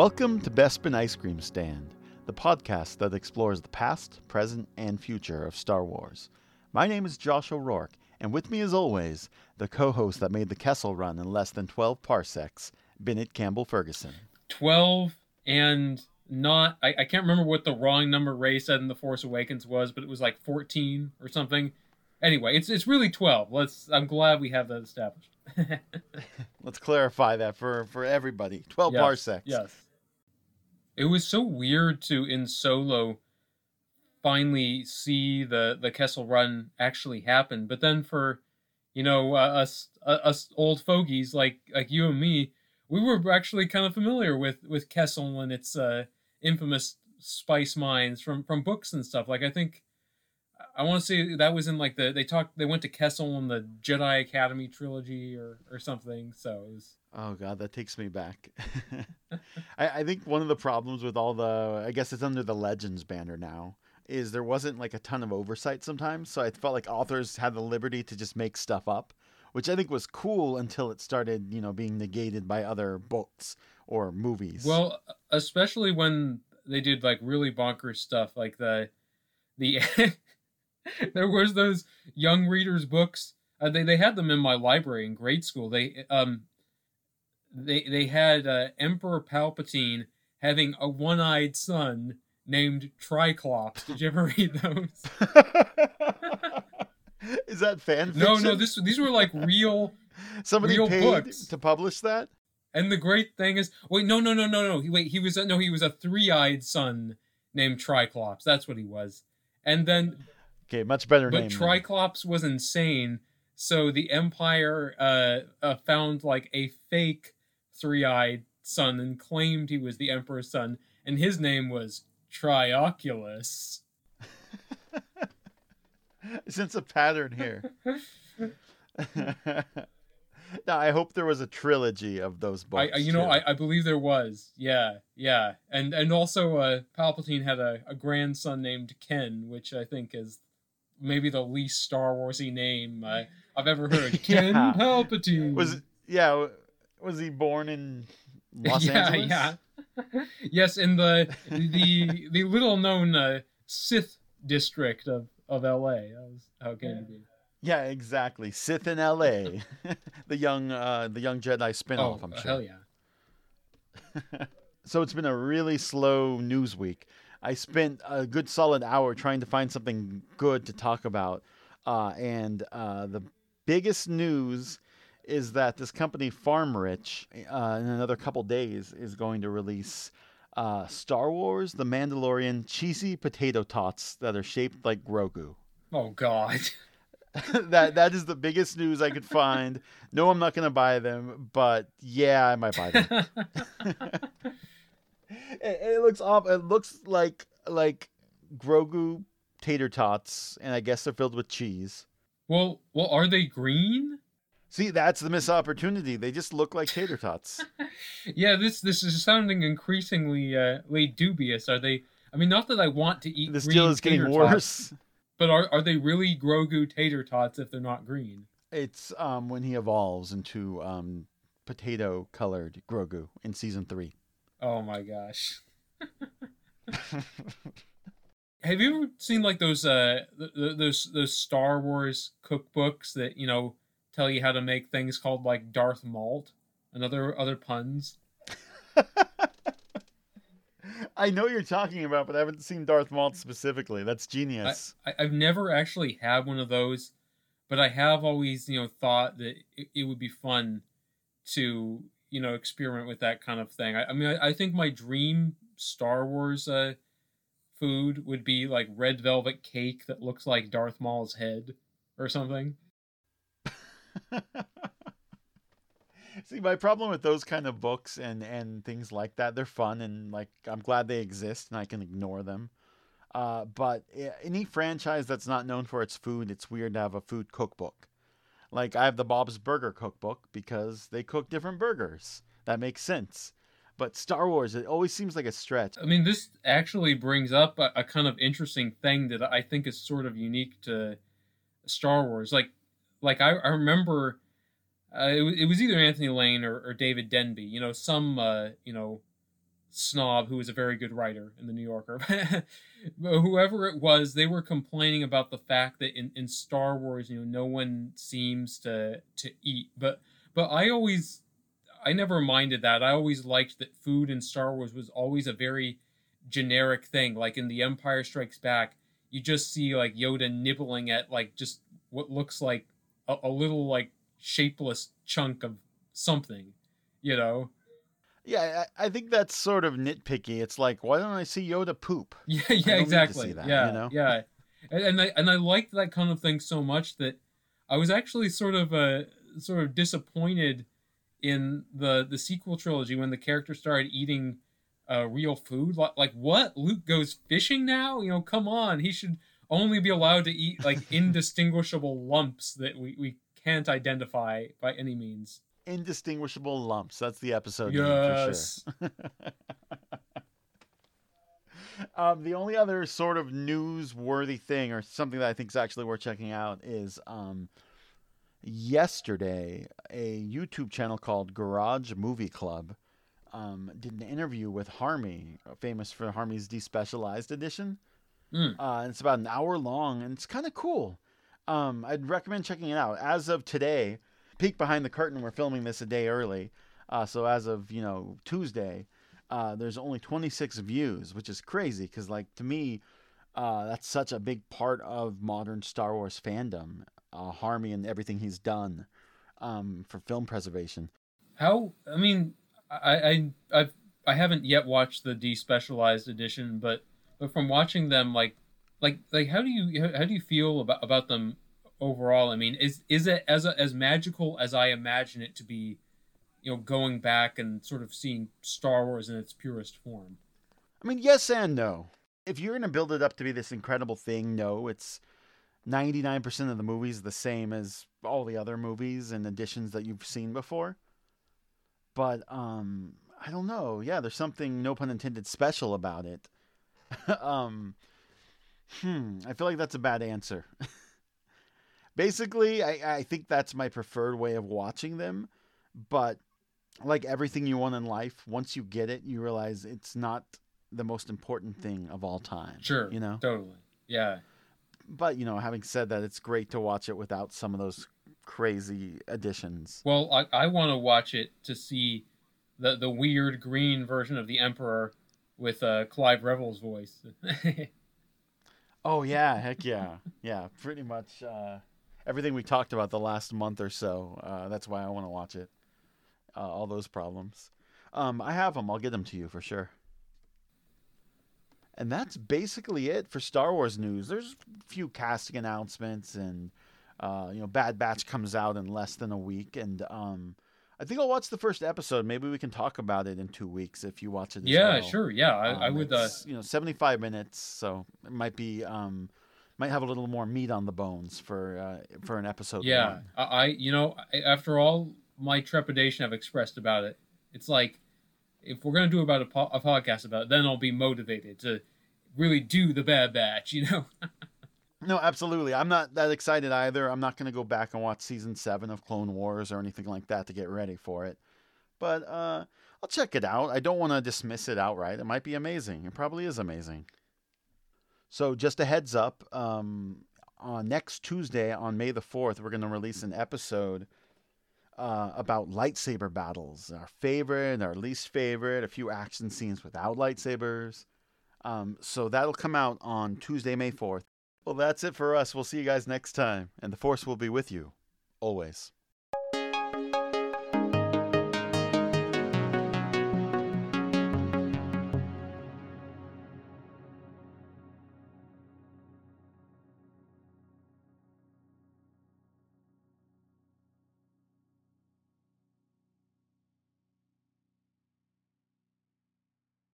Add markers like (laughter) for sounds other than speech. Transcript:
Welcome to Bespin Ice Cream Stand, the podcast that explores the past, present, and future of Star Wars. My name is Josh O'Rourke, and with me, as always, the co host that made the Kessel run in less than 12 parsecs, Bennett Campbell Ferguson. 12 and not, I, I can't remember what the wrong number Ray said in The Force Awakens was, but it was like 14 or something. Anyway, it's it's really 12. Let's I'm glad we have that established. (laughs) Let's clarify that for, for everybody. 12 yes, parsecs. Yes. It was so weird to in solo finally see the the Kessel run actually happen, but then for you know uh, us uh, us old fogies like like you and me, we were actually kind of familiar with with Kessel and its uh, infamous spice mines from from books and stuff. Like I think I want to say that was in like the they talked they went to Kessel in the Jedi Academy trilogy or or something. So it was Oh god, that takes me back. (laughs) I, I think one of the problems with all the I guess it's under the Legends banner now is there wasn't like a ton of oversight sometimes. So I felt like authors had the liberty to just make stuff up, which I think was cool until it started, you know, being negated by other books or movies. Well, especially when they did like really bonkers stuff like the the (laughs) there was those young readers books. Uh, they they had them in my library in grade school. They um they they had uh, emperor palpatine having a one-eyed son named triclops. Did you ever read those? (laughs) Is that fan fiction? no no this these were like real (laughs) somebody real paid books. to publish that? And the great thing is wait no no no no no. Wait he was no he was a three-eyed son named triclops. That's what he was. And then okay much better but name then. Triclops was insane, so the Empire uh, uh, found like a fake three-eyed son and claimed he was the Emperor's son, and his name was Trioculus. (laughs) sense a pattern here. (laughs) (laughs) now I hope there was a trilogy of those books. I, I you know. I, I believe there was yeah yeah and and also uh, Palpatine had a, a grandson named Ken, which I think is maybe the least Star Warsy name uh, I've ever heard. (laughs) Ken Yeah. Palpatine was yeah was he born in Los (laughs) yeah, Angeles? Yeah, yes, in the the (laughs) the little known uh, Sith district of of L.A. That was how it came to be. Yeah, exactly. Sith in L.A. the young uh, the young Jedi spinoff. Oh, I'm sure. hell yeah! So it's been a really slow news week. I spent a good solid hour trying to find something good to talk about, uh, and uh, the biggest news is that this company Farm Rich, uh, in another couple days, is going to release uh, Star Wars: The Mandalorian cheesy potato tots that are shaped like Grogu. Oh God. (laughs) that that is the biggest news I could find. No, I'm not going to buy them, but yeah, I might buy them. (laughs) (laughs) it, it looks off. It looks like like Grogu tater tots, and I guess they're filled with cheese. well, well, are they green? See, that's the missed opportunity. They just look like tater tots. (laughs) Yeah, this this is sounding increasingly uh, way dubious. Are they? I mean, not that I want to eat. this green deal is getting tots, worse. but are are they really Grogu tater tots if they're not green? It's um when he evolves into um potato colored Grogu in season three. Oh my gosh. Have you ever seen like those uh th- th- those those Star Wars cookbooks that you know tell you how to make things called like Darth Malt and other other puns? (laughs) I know you're talking about, but I haven't seen Darth Maul specifically. That's genius. I, I've never actually had one of those, but I have always you know thought that it, it would be fun to you know experiment with that kind of thing. I, I mean, I, I think my dream Star Wars uh, food would be like red velvet cake that looks like Darth Maul's head or something. (laughs) See, my problem with those kind of books and and things like that, they're fun and like I'm glad they exist and I can ignore them. Uh, but any franchise that's not known for its food, it's weird to have a food cookbook. Like I have the Bob's Burger cookbook because they cook different burgers. That makes sense. But Star Wars, it always seems like a stretch. I mean, this actually brings up a, a kind of interesting thing that I think is sort of unique to Star Wars. Like, like I, I remember uh, it, it was either Anthony Lane or, or David Denby. You know, some uh, you know snob who was a very good writer in the New Yorker. (laughs) whoever it was, they were complaining about the fact that in, in Star Wars, you know, no one seems to to eat. But but I always I never minded that. I always liked that food in Star Wars was always a very generic thing. Like in The Empire Strikes Back, you just see like Yoda nibbling at like just what looks like a, a little like shapeless chunk of something, you know. Yeah, I, I think that's sort of nitpicky. It's like, why don't I see Yoda poop? (laughs) Yeah, yeah, exactly. That, yeah, you know? yeah, and, and I and I liked that kind of thing so much that I was actually sort of uh sort of disappointed in the the sequel trilogy when the character started eating uh, real food. Like, like what? Luke goes fishing now? You know, come on. He should only be allowed to eat like (laughs) indistinguishable lumps that we, we can't identify by any means. Indistinguishable lumps. That's the episode yes. name for sure. (laughs) um, the only other sort of newsworthy thing, or something that I think is actually worth checking out, is um, yesterday a YouTube channel called Garage Movie Club um, did an interview with Harmy, famous for Harmy's Despecialized edition. Mm. Uh, it's about an hour long, and it's kind of cool. Um, I'd recommend checking it out. As of today, peek behind the curtain. We're filming this a day early, uh, so as of you know Tuesday, uh, there's only 26 views, which is crazy because like to me, uh, that's such a big part of modern Star Wars fandom. Uh, Harmy and everything he's done um, for film preservation. How I mean, I I I've, I haven't yet watched the despecialized edition, but but from watching them, like like like how do you how do you feel about about them overall? I mean, is is it as a, as magical as I imagine it to be? You know, going back and sort of seeing Star Wars in its purest form. I mean, yes and no. If you're going to build it up to be this incredible thing, no, it's 99% of the movies the same as all the other movies and editions that you've seen before. But um I don't know. Yeah, there's something no pun intended special about it. (laughs) um Hmm, I feel like that's a bad answer. (laughs) Basically, I, I think that's my preferred way of watching them. But like everything you want in life, once you get it, you realize it's not the most important thing of all time. Sure. You know? Totally. Yeah. But, you know, having said that, it's great to watch it without some of those crazy additions. Well, I, I want to watch it to see the, the weird green version of the Emperor with uh, Clive Revill's voice. (laughs) Oh yeah, heck yeah, yeah. Pretty much uh, everything we talked about the last month or so. Uh, that's why I want to watch it. Uh, all those problems. Um, I have them. I'll get them to you for sure. And that's basically it for Star Wars news. There's a few casting announcements, and uh, you know, Bad Batch comes out in less than a week, and um, I think I'll watch the first episode. Maybe we can talk about it in two weeks if you watch it. yeah, well. sure. Yeah, I, um, I would. Uh... You know, seventy-five minutes, so it might be um, might have a little more meat on the bones for uh, for an episode. Yeah, one. I, you know, after all my trepidation I've expressed about it, it's like if we're gonna do about a, po- a podcast about it, then I'll be motivated to really do the Bad Batch. (laughs) You know. No, absolutely. I'm not that excited either. I'm not going to go back and watch season seven of Clone Wars or anything like that to get ready for it. But uh, I'll check it out. I don't want to dismiss it outright. It might be amazing. It probably is amazing. So, just a heads up um, on next Tuesday, on May the 4th, we're going to release an episode uh, about lightsaber battles our favorite, our least favorite, a few action scenes without lightsabers. Um, so, that'll come out on Tuesday, May 4th. Well, that's it for us. We'll see you guys next time, and the Force will be with you always.